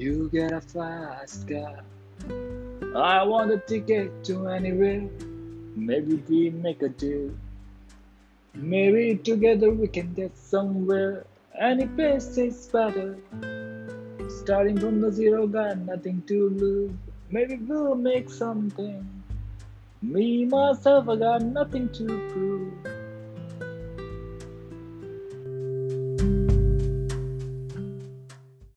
You get a fast car. I want a ticket to anywhere. Maybe we make a deal. Maybe together we can get somewhere. Any place is better. Starting from the zero, got nothing to lose. Maybe we'll make something. Me, myself, I got nothing to prove.